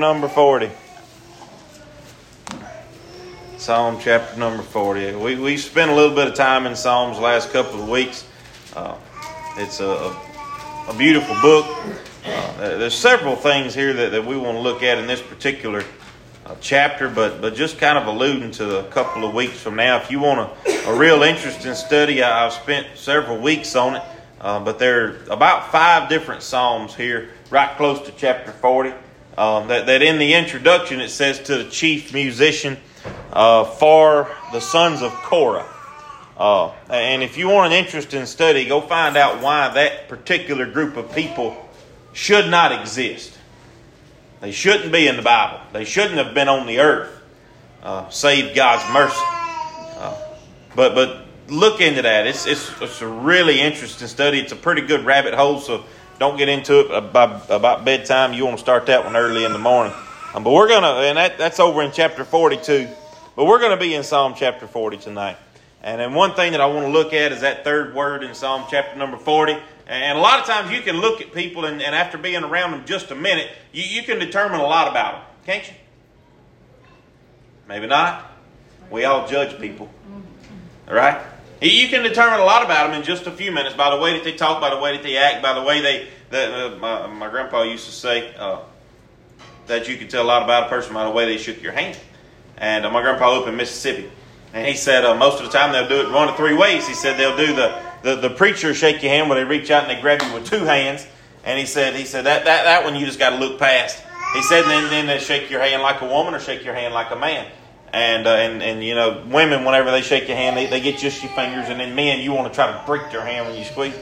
number 40. Psalm chapter number 40. We, we spent a little bit of time in Psalms last couple of weeks. Uh, it's a, a, beautiful book. Uh, there's several things here that, that we want to look at in this particular uh, chapter, but, but just kind of alluding to a couple of weeks from now. If you want a, a real interesting study, I, have spent several weeks on it, uh, but there are about five different Psalms here, right close to chapter 40. Um, that, that in the introduction it says to the chief musician uh, for the sons of Korah. Uh, and if you want an interesting study, go find out why that particular group of people should not exist. They shouldn't be in the Bible. They shouldn't have been on the earth, uh, save God's mercy. Uh, but but look into that. It's, it's it's a really interesting study. It's a pretty good rabbit hole. So don't get into it about, about bedtime. You want to start that one early in the morning. Um, but we're gonna, and that, that's over in chapter forty-two. But we're going to be in Psalm chapter forty tonight. And then one thing that I want to look at is that third word in Psalm chapter number 40. And a lot of times you can look at people, and, and after being around them just a minute, you, you can determine a lot about them, can't you? Maybe not. We all judge people. All right? You can determine a lot about them in just a few minutes by the way that they talk, by the way that they act, by the way they. The, uh, my, my, grandpa used to say uh, that you could tell a lot about a person by the way they shook your hand. And uh, my grandpa lived in Mississippi. And he said uh, most of the time they'll do it one of three ways. He said they'll do the, the, the preacher shake your hand where they reach out and they grab you with two hands. And he said, he said that, that, that one you just got to look past. He said, then, then they shake your hand like a woman or shake your hand like a man. And, uh, and, and, you know, women, whenever they shake your hand, they, they get just your fingers. And then men, you want to try to break their hand when you squeeze.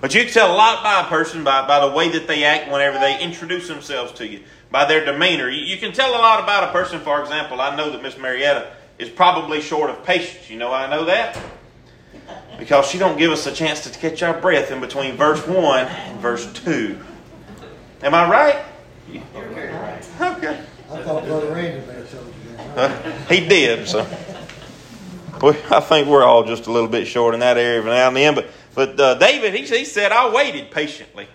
But you can tell a lot by a person by, by the way that they act whenever they introduce themselves to you, by their demeanor. You, you can tell a lot about a person, for example. I know that Miss Marietta is probably short of patience. You know I know that? Because she don't give us a chance to catch our breath in between verse 1 and verse 2. Am I right? Okay. I thought Brother Randy may have he did, so. I think we're all just a little bit short in that area every now and then. But, but uh, David, he, he said, I waited patiently.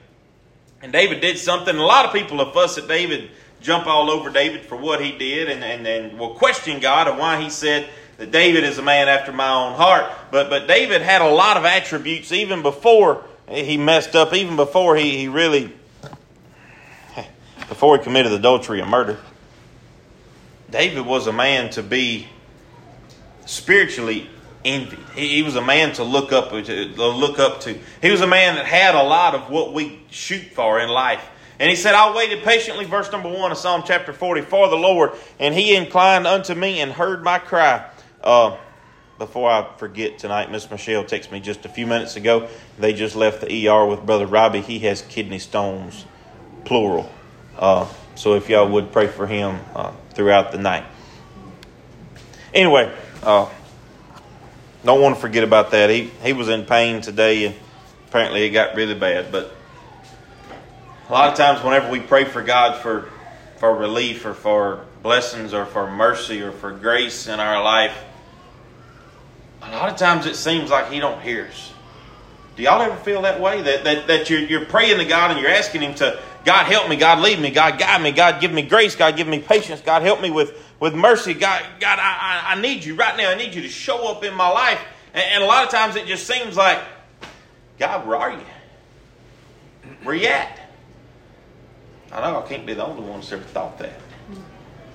And David did something. A lot of people have fussed at David jump all over David for what he did and, and, and will question God and why he said that David is a man after my own heart. But, but David had a lot of attributes even before he messed up, even before he, he really, before he committed adultery and murder. David was a man to be spiritually envied. He, he was a man to look up to, look up to. He was a man that had a lot of what we shoot for in life. And he said, I waited patiently, verse number one of Psalm chapter 40, for the Lord, and he inclined unto me and heard my cry. Uh, before I forget tonight, Miss Michelle texted me just a few minutes ago. They just left the ER with Brother Robbie. He has kidney stones, plural. Uh, so if y'all would pray for him uh, throughout the night. Anyway, uh, don't want to forget about that. He he was in pain today, and apparently it got really bad. But a lot of times, whenever we pray for God for for relief or for blessings or for mercy or for grace in our life, a lot of times it seems like He don't hear us. Do y'all ever feel that way? That that, that you're, you're praying to God and you're asking Him to God help me, God lead me, God guide me, God give me grace, God give me patience, God help me with, with mercy. God, God, I, I, need you right now. I need you to show up in my life. And, and, a lot of times it just seems like, God, where are you? Where you at? I know I can't be the only one that's ever thought that.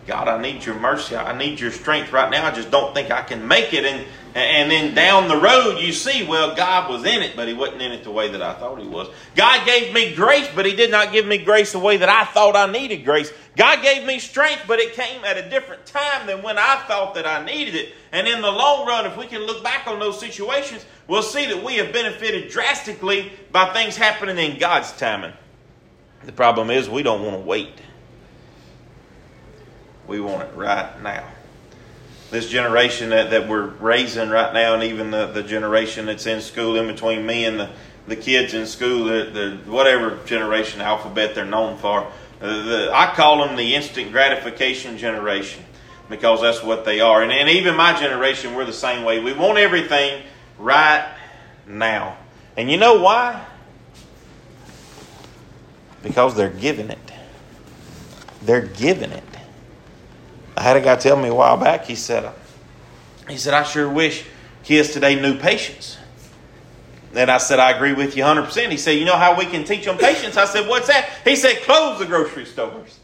God, I need your mercy. I need your strength right now. I just don't think I can make it. And and then down the road, you see, well, God was in it, but He wasn't in it the way that I thought He was. God gave me grace, but He did not give me grace the way that I thought I needed grace. God gave me strength, but it came at a different time than when I thought that I needed it. And in the long run, if we can look back on those situations, we'll see that we have benefited drastically by things happening in God's timing. The problem is, we don't want to wait. We want it right now. This generation that, that we're raising right now, and even the, the generation that's in school in between me and the, the kids in school, the, the whatever generation alphabet they're known for, uh, the, I call them the instant gratification generation because that's what they are. And, and even my generation, we're the same way. We want everything right now. And you know why? Because they're giving it. they're giving it. I had a guy tell me a while back, he said, he said, I sure wish kids today knew patience. And I said, I agree with you 100%. He said, You know how we can teach them patience? I said, What's that? He said, Close the grocery stores.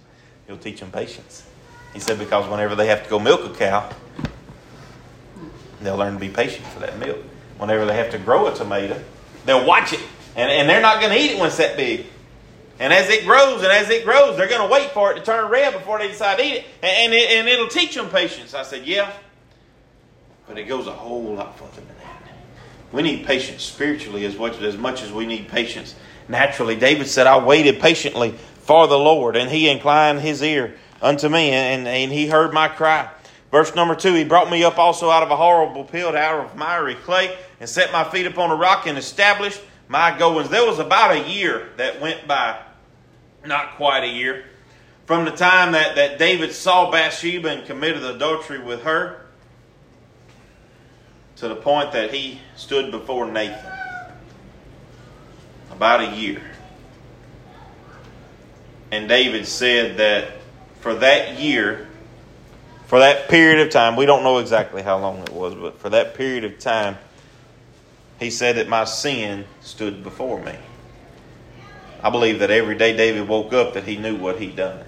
He'll teach them patience. He said, Because whenever they have to go milk a cow, they'll learn to be patient for that milk. Whenever they have to grow a tomato, they'll watch it. And, and they're not going to eat it when it's that big. And as it grows and as it grows, they're going to wait for it to turn red before they decide to eat it. And, it, and it'll teach them patience. I said, Yeah. But it goes a whole lot further than that. We need patience spiritually as much, as much as we need patience naturally. David said, I waited patiently for the Lord, and he inclined his ear unto me, and, and he heard my cry. Verse number two, he brought me up also out of a horrible pit, out of miry clay, and set my feet upon a rock and established my goings. There was about a year that went by, not quite a year, from the time that, that David saw Bathsheba and committed adultery with her to the point that he stood before Nathan. About a year. And David said that for that year, for that period of time, we don't know exactly how long it was, but for that period of time, he said that my sin stood before me. I believe that every day David woke up that he knew what he'd done.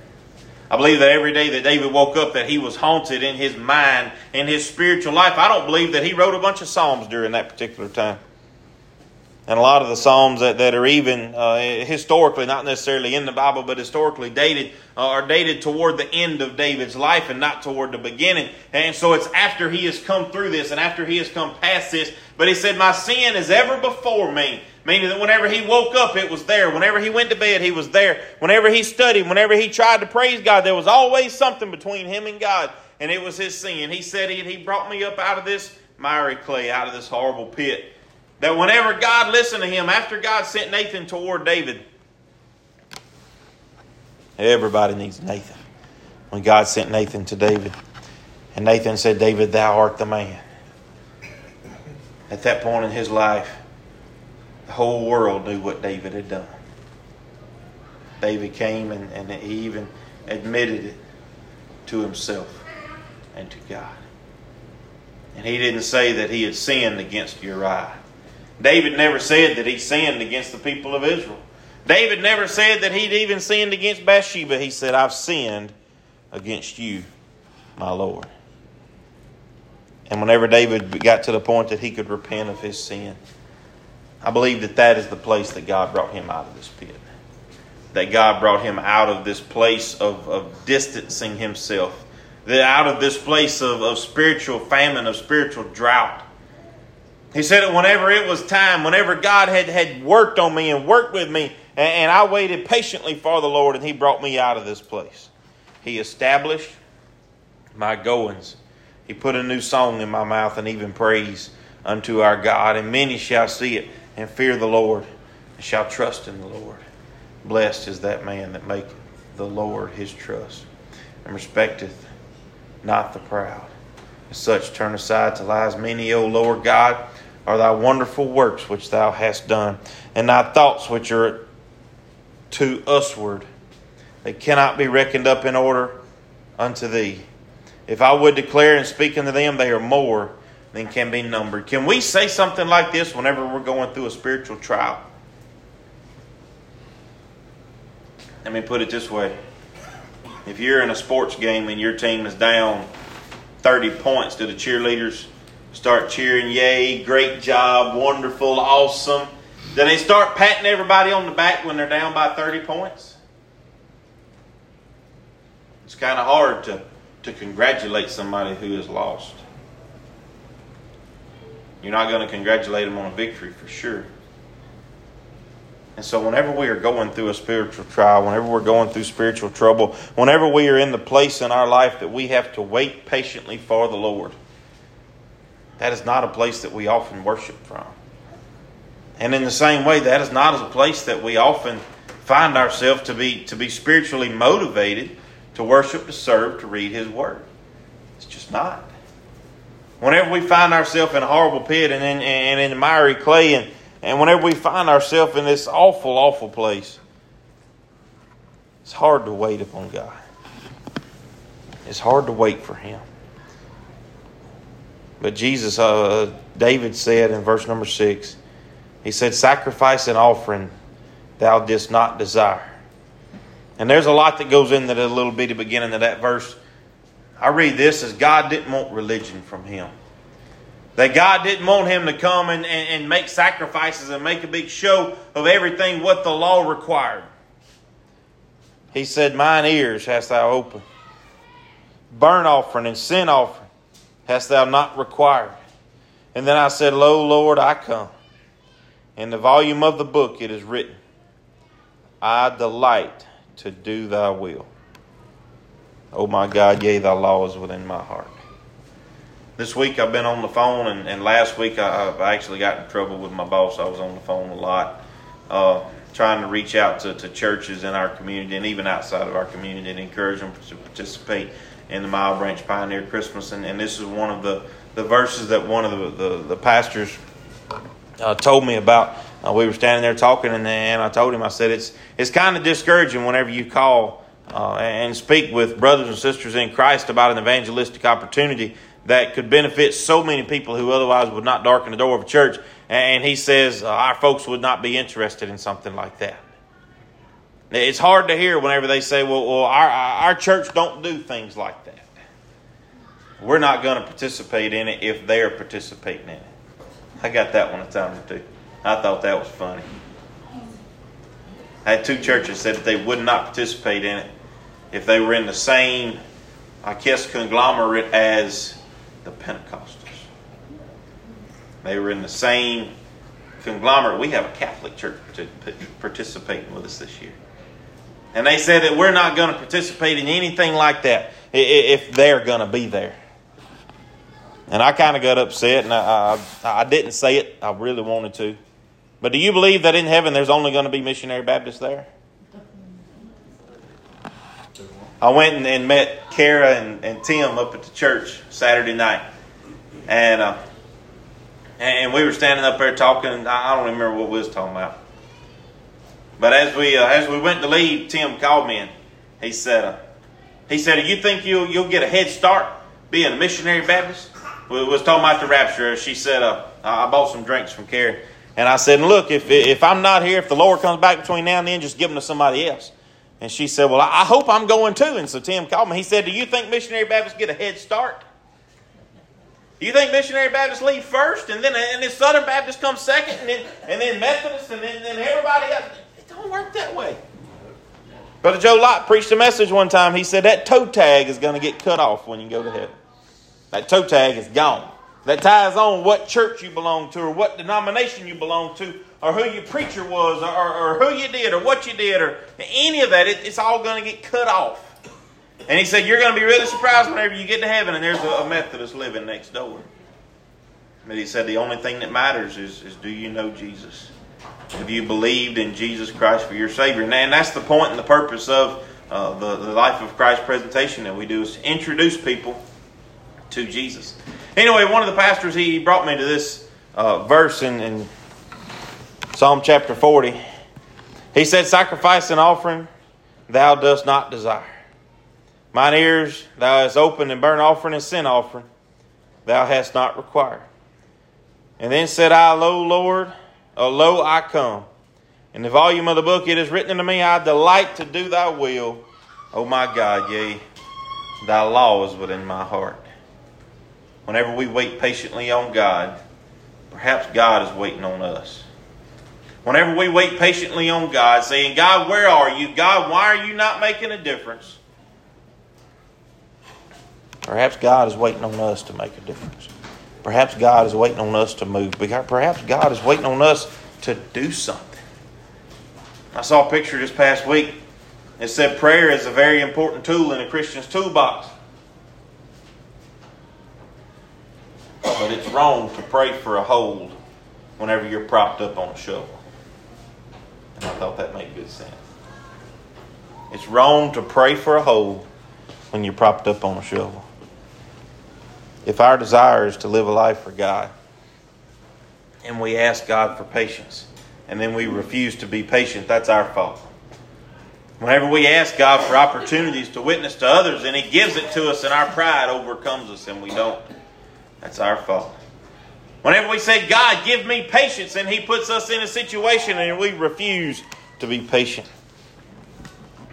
I believe that every day that David woke up that he was haunted in his mind, in his spiritual life. I don't believe that he wrote a bunch of psalms during that particular time. And a lot of the Psalms that, that are even uh, historically, not necessarily in the Bible, but historically dated, uh, are dated toward the end of David's life and not toward the beginning. And so it's after he has come through this and after he has come past this. But he said, My sin is ever before me. Meaning that whenever he woke up, it was there. Whenever he went to bed, he was there. Whenever he studied, whenever he tried to praise God, there was always something between him and God. And it was his sin. He said he, brought me up out of this miry clay, out of this horrible pit. That whenever God listened to him, after God sent Nathan toward David, everybody needs Nathan. When God sent Nathan to David, and Nathan said, David, thou art the man. At that point in his life, the whole world knew what David had done. David came and, and he even admitted it to himself and to God. And he didn't say that he had sinned against Uriah. David never said that he sinned against the people of Israel. David never said that he'd even sinned against Bathsheba. He said, I've sinned against you, my Lord. And whenever David got to the point that he could repent of his sin, I believe that that is the place that God brought him out of this pit. That God brought him out of this place of, of distancing himself, that out of this place of, of spiritual famine, of spiritual drought he said that whenever it was time, whenever God had, had worked on me and worked with me, and, and I waited patiently for the Lord, and He brought me out of this place. He established my goings. He put a new song in my mouth and even praise unto our God. And many shall see it and fear the Lord and shall trust in the Lord. Blessed is that man that maketh the Lord his trust and respecteth not the proud. As such, turn aside to lies many, O Lord God are thy wonderful works which thou hast done, and thy thoughts which are to usward. They cannot be reckoned up in order unto thee. If I would declare and speak unto them, they are more than can be numbered. Can we say something like this whenever we're going through a spiritual trial? Let me put it this way. If you're in a sports game and your team is down 30 points do the cheerleaders, start cheering, yay, great job, wonderful, awesome. Do they start patting everybody on the back when they're down by 30 points. It's kind of hard to, to congratulate somebody who is lost. You're not going to congratulate them on a victory for sure. And so, whenever we are going through a spiritual trial, whenever we're going through spiritual trouble, whenever we are in the place in our life that we have to wait patiently for the Lord, that is not a place that we often worship from. And in the same way, that is not a place that we often find ourselves to be, to be spiritually motivated to worship, to serve, to read His Word. It's just not. Whenever we find ourselves in a horrible pit and in, and in miry clay, and, and whenever we find ourselves in this awful, awful place, it's hard to wait upon God. It's hard to wait for Him. But Jesus, uh, David said in verse number six, he said, Sacrifice and offering thou didst not desire. And there's a lot that goes into the little bitty beginning of that verse. I read this as God didn't want religion from him. That God didn't want him to come and, and, and make sacrifices and make a big show of everything what the law required. He said, Mine ears hast thou opened. Burnt offering and sin offering hast thou not required. And then I said, Lo, Lord, I come. In the volume of the book it is written, I delight to do thy will. Oh my God, yea, thy law is within my heart. This week I've been on the phone, and, and last week I, I, actually got in trouble with my boss. I was on the phone a lot, uh, trying to reach out to, to churches in our community and even outside of our community and encourage them to participate in the Mile Branch Pioneer Christmas. And, and this is one of the, the verses that one of the, the, the pastors uh, told me about. Uh, we were standing there talking, and, and I told him, I said, it's, it's kind of discouraging whenever you call uh, and speak with brothers and sisters in Christ about an evangelistic opportunity that could benefit so many people who otherwise would not darken the door of a church. And he says, uh, our folks would not be interested in something like that. It's hard to hear whenever they say, well, well our, our church don't do things like that. We're not going to participate in it if they're participating in it. I got that one a time or two. I thought that was funny. I had two churches said that they would not participate in it if they were in the same, I guess, conglomerate as the Pentecostals. They were in the same conglomerate. We have a Catholic church participating with us this year. And they said that we're not going to participate in anything like that if they're going to be there. And I kind of got upset, and I, I, I, didn't say it. I really wanted to. But do you believe that in heaven there's only going to be missionary Baptists there? I went and, met Kara and, and, Tim up at the church Saturday night, and uh, and we were standing up there talking. I don't remember what we was talking about. But as we uh, as we went to leave, Tim called me and he said, uh, he said, "You think you'll you'll get a head start being a missionary Baptist?" We was talking about the rapture. She said, uh, "I bought some drinks from Carrie." And I said, Look, if, if I'm not here, if the Lord comes back between now and then, just give them to somebody else. And she said, Well, I hope I'm going too. And so Tim called me. He said, Do you think missionary Baptists get a head start? Do you think missionary Baptists leave first and then and then Southern Baptists come second and then and then Methodists and then, then everybody else? It don't work that way. Brother Joe Lott preached a message one time. He said that toe tag is going to get cut off when you go to heaven. That toe tag is gone that ties on what church you belong to or what denomination you belong to or who your preacher was or, or, or who you did or what you did or any of that. It, it's all going to get cut off. And he said, You're going to be really surprised whenever you get to heaven and there's a, a Methodist living next door. But he said, The only thing that matters is, is do you know Jesus? Have you believed in Jesus Christ for your Savior? And, and that's the point and the purpose of uh, the, the Life of Christ presentation that we do is to introduce people to Jesus. Anyway, one of the pastors, he brought me to this uh, verse in, in Psalm chapter 40. He said, Sacrifice and offering thou dost not desire. Mine ears thou hast opened, and burnt offering and sin offering thou hast not required. And then said I, Lo, Lord, oh, lo, I come. In the volume of the book it is written unto me, I delight to do thy will, O my God, yea, thy law is within my heart whenever we wait patiently on God, perhaps God is waiting on us. Whenever we wait patiently on God, saying, God, where are you? God, why are you not making a difference? Perhaps God is waiting on us to make a difference. Perhaps God is waiting on us to move. Perhaps God is waiting on us to do something. I saw a picture this past week. It said prayer is a very important tool in a Christian's toolbox. But it's wrong to pray for a hold whenever you're propped up on a shovel. And I thought that made good sense. It's wrong to pray for a hold when you're propped up on a shovel. If our desire is to live a life for God, and we ask God for patience, and then we refuse to be patient, that's our fault. Whenever we ask God for opportunities to witness to others and He gives it to us and our pride overcomes us and we don't, that's our fault. Whenever we say, God, give me patience, and He puts us in a situation and we refuse to be patient.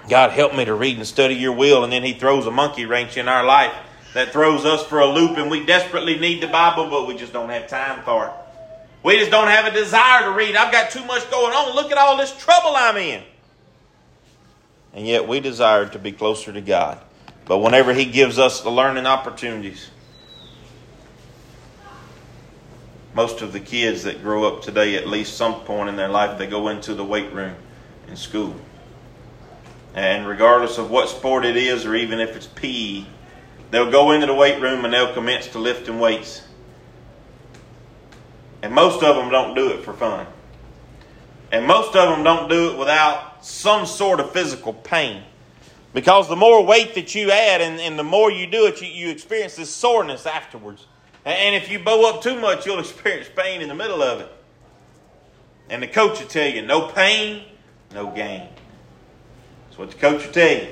God, help me to read and study your will, and then He throws a monkey wrench in our life that throws us for a loop, and we desperately need the Bible, but we just don't have time for it. We just don't have a desire to read. I've got too much going on. Look at all this trouble I'm in. And yet we desire to be closer to God. But whenever He gives us the learning opportunities, most of the kids that grow up today, at least some point in their life, they go into the weight room in school. And regardless of what sport it is, or even if it's PE, they'll go into the weight room and they'll commence to lifting weights. And most of them don't do it for fun. And most of them don't do it without some sort of physical pain. Because the more weight that you add and, and the more you do it, you, you experience this soreness afterwards. And if you bow up too much, you'll experience pain in the middle of it. And the coach will tell you no pain, no gain. That's what the coach will tell you.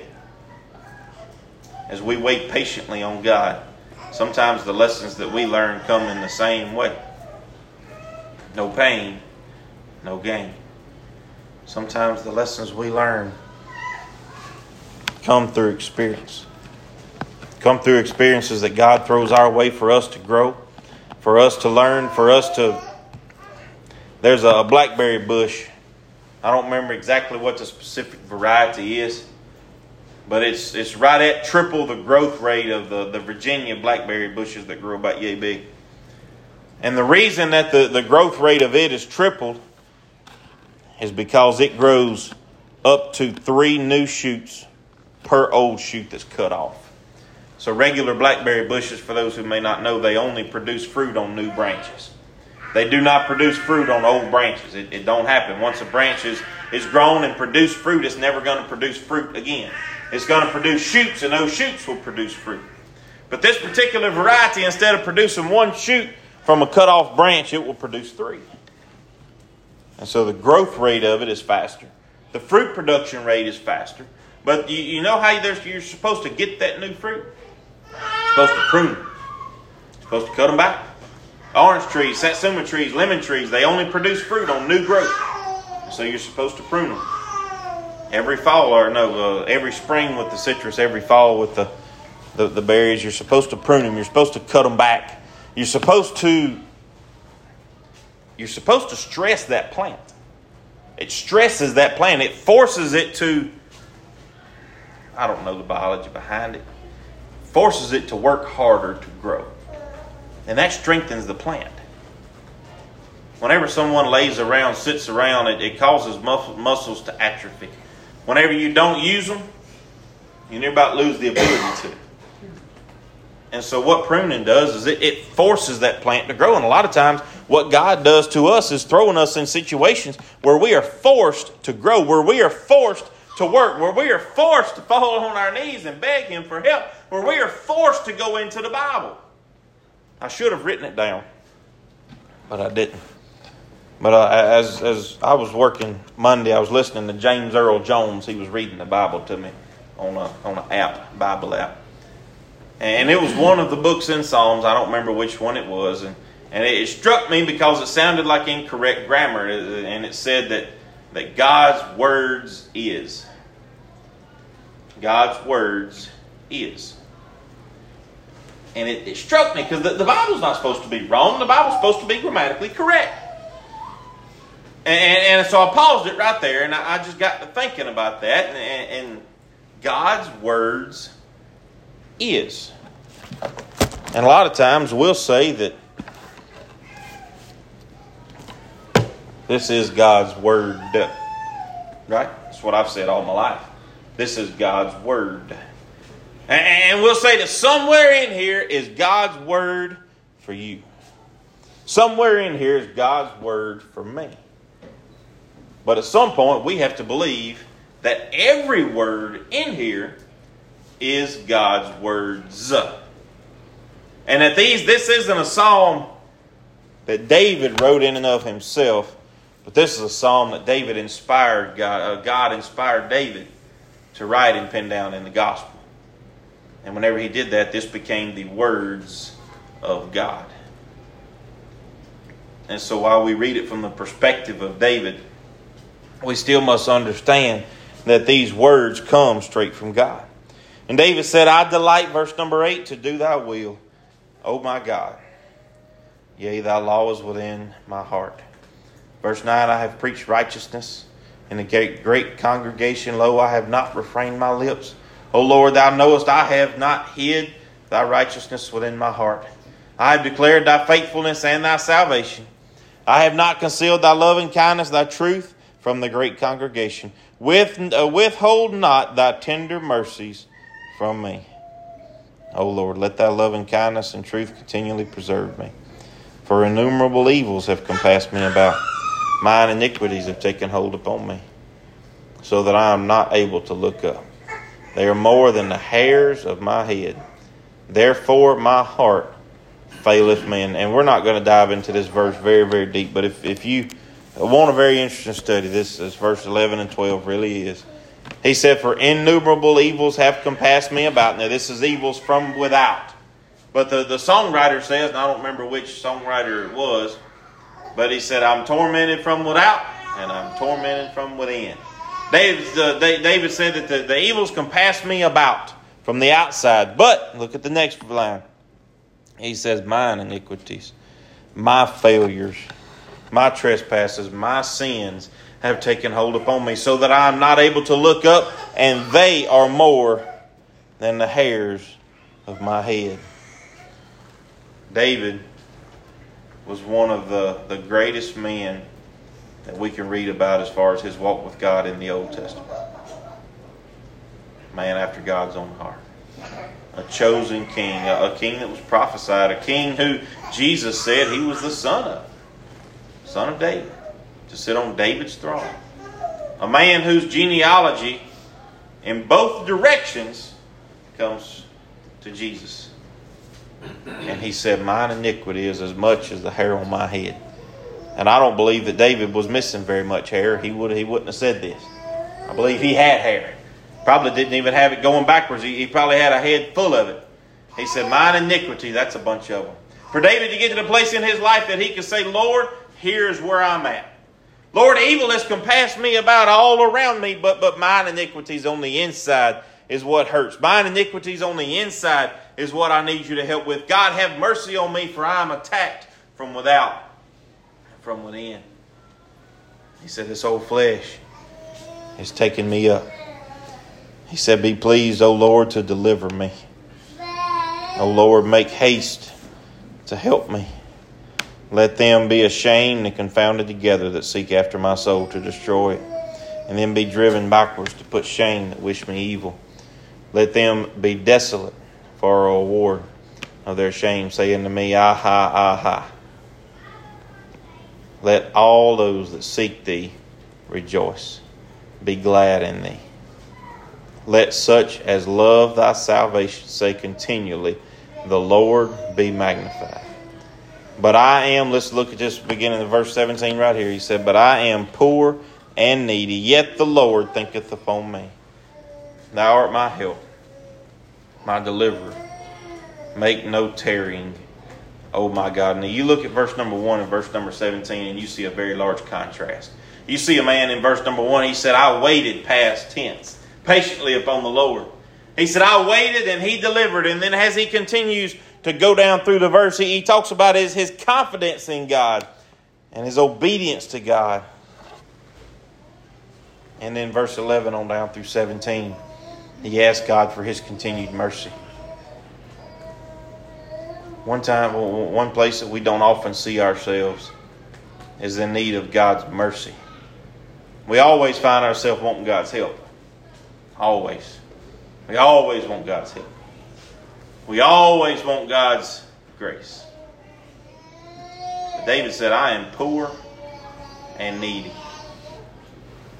As we wait patiently on God, sometimes the lessons that we learn come in the same way no pain, no gain. Sometimes the lessons we learn come through experience. Come through experiences that God throws our way for us to grow, for us to learn, for us to. There's a blackberry bush. I don't remember exactly what the specific variety is, but it's it's right at triple the growth rate of the, the Virginia blackberry bushes that grow about yay big. And the reason that the, the growth rate of it is tripled is because it grows up to three new shoots per old shoot that's cut off. So, regular blackberry bushes, for those who may not know, they only produce fruit on new branches. They do not produce fruit on old branches. It, it don't happen. Once a branch is, is grown and produce fruit, it's never going to produce fruit again. It's going to produce shoots, and those shoots will produce fruit. But this particular variety, instead of producing one shoot, from a cut off branch, it will produce three. And so the growth rate of it is faster. The fruit production rate is faster. But you, you know how you're supposed to get that new fruit? Supposed to prune them. You're supposed to cut them back. Orange trees, satsuma trees, lemon trees, they only produce fruit on new growth. So you're supposed to prune them. Every fall, or no, uh, every spring with the citrus, every fall with the, the, the berries, you're supposed to prune them. You're supposed to cut them back you're supposed to you're supposed to stress that plant. It stresses that plant. It forces it to I don't know the biology behind it. Forces it to work harder to grow. And that strengthens the plant. Whenever someone lays around, sits around, it, it causes muscles to atrophy. Whenever you don't use them, you near about lose the ability to. And so, what pruning does is it, it forces that plant to grow. And a lot of times, what God does to us is throwing us in situations where we are forced to grow, where we are forced to work, where we are forced to fall on our knees and beg Him for help, where we are forced to go into the Bible. I should have written it down, but I didn't. But uh, as, as I was working Monday, I was listening to James Earl Jones. He was reading the Bible to me on a on an app, Bible app. And it was one of the books in Psalms. I don't remember which one it was. And, and it struck me because it sounded like incorrect grammar. And it said that, that God's words is. God's words is. And it, it struck me because the, the Bible's not supposed to be wrong. The Bible's supposed to be grammatically correct. And, and, and, so I paused it right there, and I, I just got to thinking about that. And, and, God's words is. And a lot of times we'll say that this is God's Word. Right? That's what I've said all my life. This is God's Word. And we'll say that somewhere in here is God's Word for you. Somewhere in here is God's Word for me. But at some point, we have to believe that every word in here is God's words. And that these, this isn't a psalm that David wrote in and of himself, but this is a psalm that David inspired God, uh, God inspired David to write and pen down in the gospel. And whenever he did that, this became the words of God. And so while we read it from the perspective of David, we still must understand that these words come straight from God. And David said, I delight, verse number 8, to do thy will, O my God. Yea, thy law is within my heart. Verse 9, I have preached righteousness in a great congregation. Lo, I have not refrained my lips. O Lord, thou knowest I have not hid thy righteousness within my heart. I have declared thy faithfulness and thy salvation. I have not concealed thy loving kindness, thy truth from the great congregation. With, uh, withhold not thy tender mercies from me. O Lord, let thy loving kindness and truth continually preserve me. For innumerable evils have compassed me about. Mine iniquities have taken hold upon me, so that I am not able to look up. They are more than the hairs of my head. Therefore, my heart faileth me. And, and we're not going to dive into this verse very, very deep, but if, if you want a very interesting study, this is verse 11 and 12 really is. He said, For innumerable evils have compassed me about. Now, this is evils from without. But the, the songwriter says, and I don't remember which songwriter it was, but he said, I'm tormented from without and I'm tormented from within. David, uh, David said that the, the evils compass me about from the outside. But look at the next line. He says, Mine iniquities, my failures, my trespasses, my sins have taken hold upon me, so that I am not able to look up, and they are more than the hairs of my head. David was one of the, the greatest men that we can read about as far as his walk with God in the Old Testament. Man after God's own heart. A chosen king, a, a king that was prophesied, a king who Jesus said he was the son of, son of David, to sit on David's throne. A man whose genealogy in both directions comes to Jesus. And he said, Mine iniquity is as much as the hair on my head. And I don't believe that David was missing very much hair. He would he wouldn't have said this. I believe he had hair. Probably didn't even have it going backwards. He, he probably had a head full of it. He said, Mine iniquity, that's a bunch of them. For David to get to the place in his life that he could say, Lord, here's where I'm at. Lord, evil has compassed me about all around me, but, but mine iniquities on the inside is what hurts. Mine iniquities on the inside is what I need you to help with. God, have mercy on me, for I am attacked from without and from within. He said, This old flesh is taking me up. He said, Be pleased, O Lord, to deliver me. O Lord, make haste to help me. Let them be ashamed and confounded together that seek after my soul to destroy it, and then be driven backwards to put shame that wish me evil. Let them be desolate for a reward of their shame, saying to me, ah, Aha, aha. Let all those that seek thee rejoice, be glad in thee. Let such as love thy salvation say continually, The Lord be magnified. But I am, let's look at this beginning of verse 17 right here. He said, But I am poor and needy, yet the Lord thinketh upon me. Thou art my help my deliverer. Make no tarrying, oh my God. Now you look at verse number 1 and verse number 17, and you see a very large contrast. You see a man in verse number 1, he said, I waited past tense, patiently upon the Lord. He said, I waited and he delivered. And then as he continues to go down through the verse, he, he talks about his, his confidence in God and his obedience to God. And then verse 11 on down through 17. He asked God for his continued mercy. One time, one place that we don't often see ourselves is in need of God's mercy. We always find ourselves wanting God's help. Always. We always want God's help. We always want God's grace. But David said, I am poor and needy.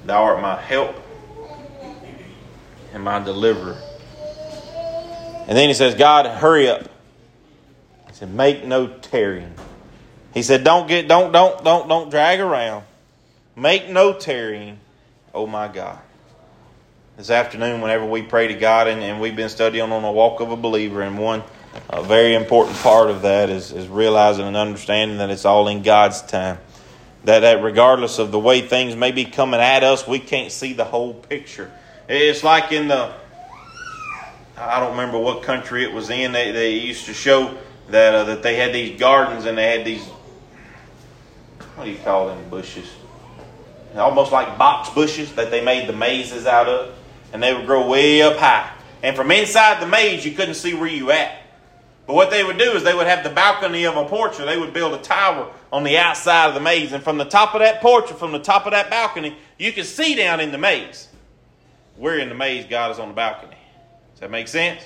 Thou art my help and my deliverer. And then he says, God, hurry up. He said, make no tarrying. He said, don't get, don't, don't, don't, don't drag around. Make no tarrying, oh my God. this afternoon whenever we pray to God, and, and we've been studying on the walk of a believer, and one a very important part of that is, is realizing and understanding that it's all in God's time. That, that regardless of the way things may be coming at us, we can't see the whole picture. It's like in the, I don't remember what country it was in, they, they used to show that, uh, that they had these gardens and they had these, what do you call them bushes? Almost like box bushes that they made the mazes out of. And they would grow way up high. And from inside the maze, you couldn't see where you at. But what they would do is they would have the balcony of a porch, or they would build a tower on the outside of the maze. And from the top of that porch, or from the top of that balcony, you could see down in the maze. We're in the maze, God is on the balcony. Does that make sense?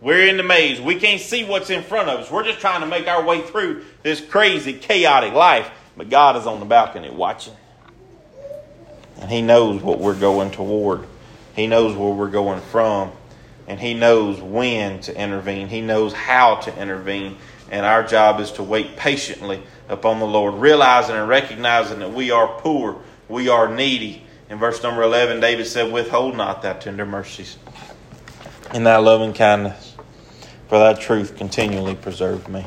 We're in the maze. We can't see what's in front of us. We're just trying to make our way through this crazy, chaotic life. But God is on the balcony watching. And He knows what we're going toward, He knows where we're going from and He knows when to intervene. He knows how to intervene. And our job is to wait patiently upon the Lord, realizing and recognizing that we are poor, we are needy. In verse number 11, David said, Withhold not thy tender mercies and thy loving kindness, for thy truth continually preserved me.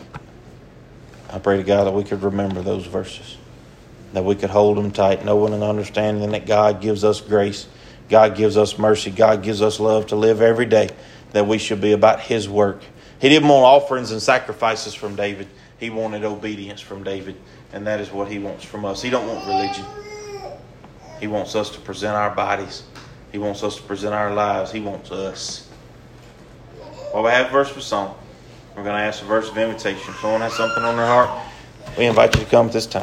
I pray to God that we could remember those verses, that we could hold them tight, knowing and understanding that God gives us grace God gives us mercy. God gives us love to live every day that we should be about His work. He didn't want offerings and sacrifices from David. He wanted obedience from David, and that is what He wants from us. He don't want religion. He wants us to present our bodies. He wants us to present our lives. He wants us. Well, we have a verse for song. We're going to ask a verse of invitation. If someone has something on their heart, we invite you to come at this time.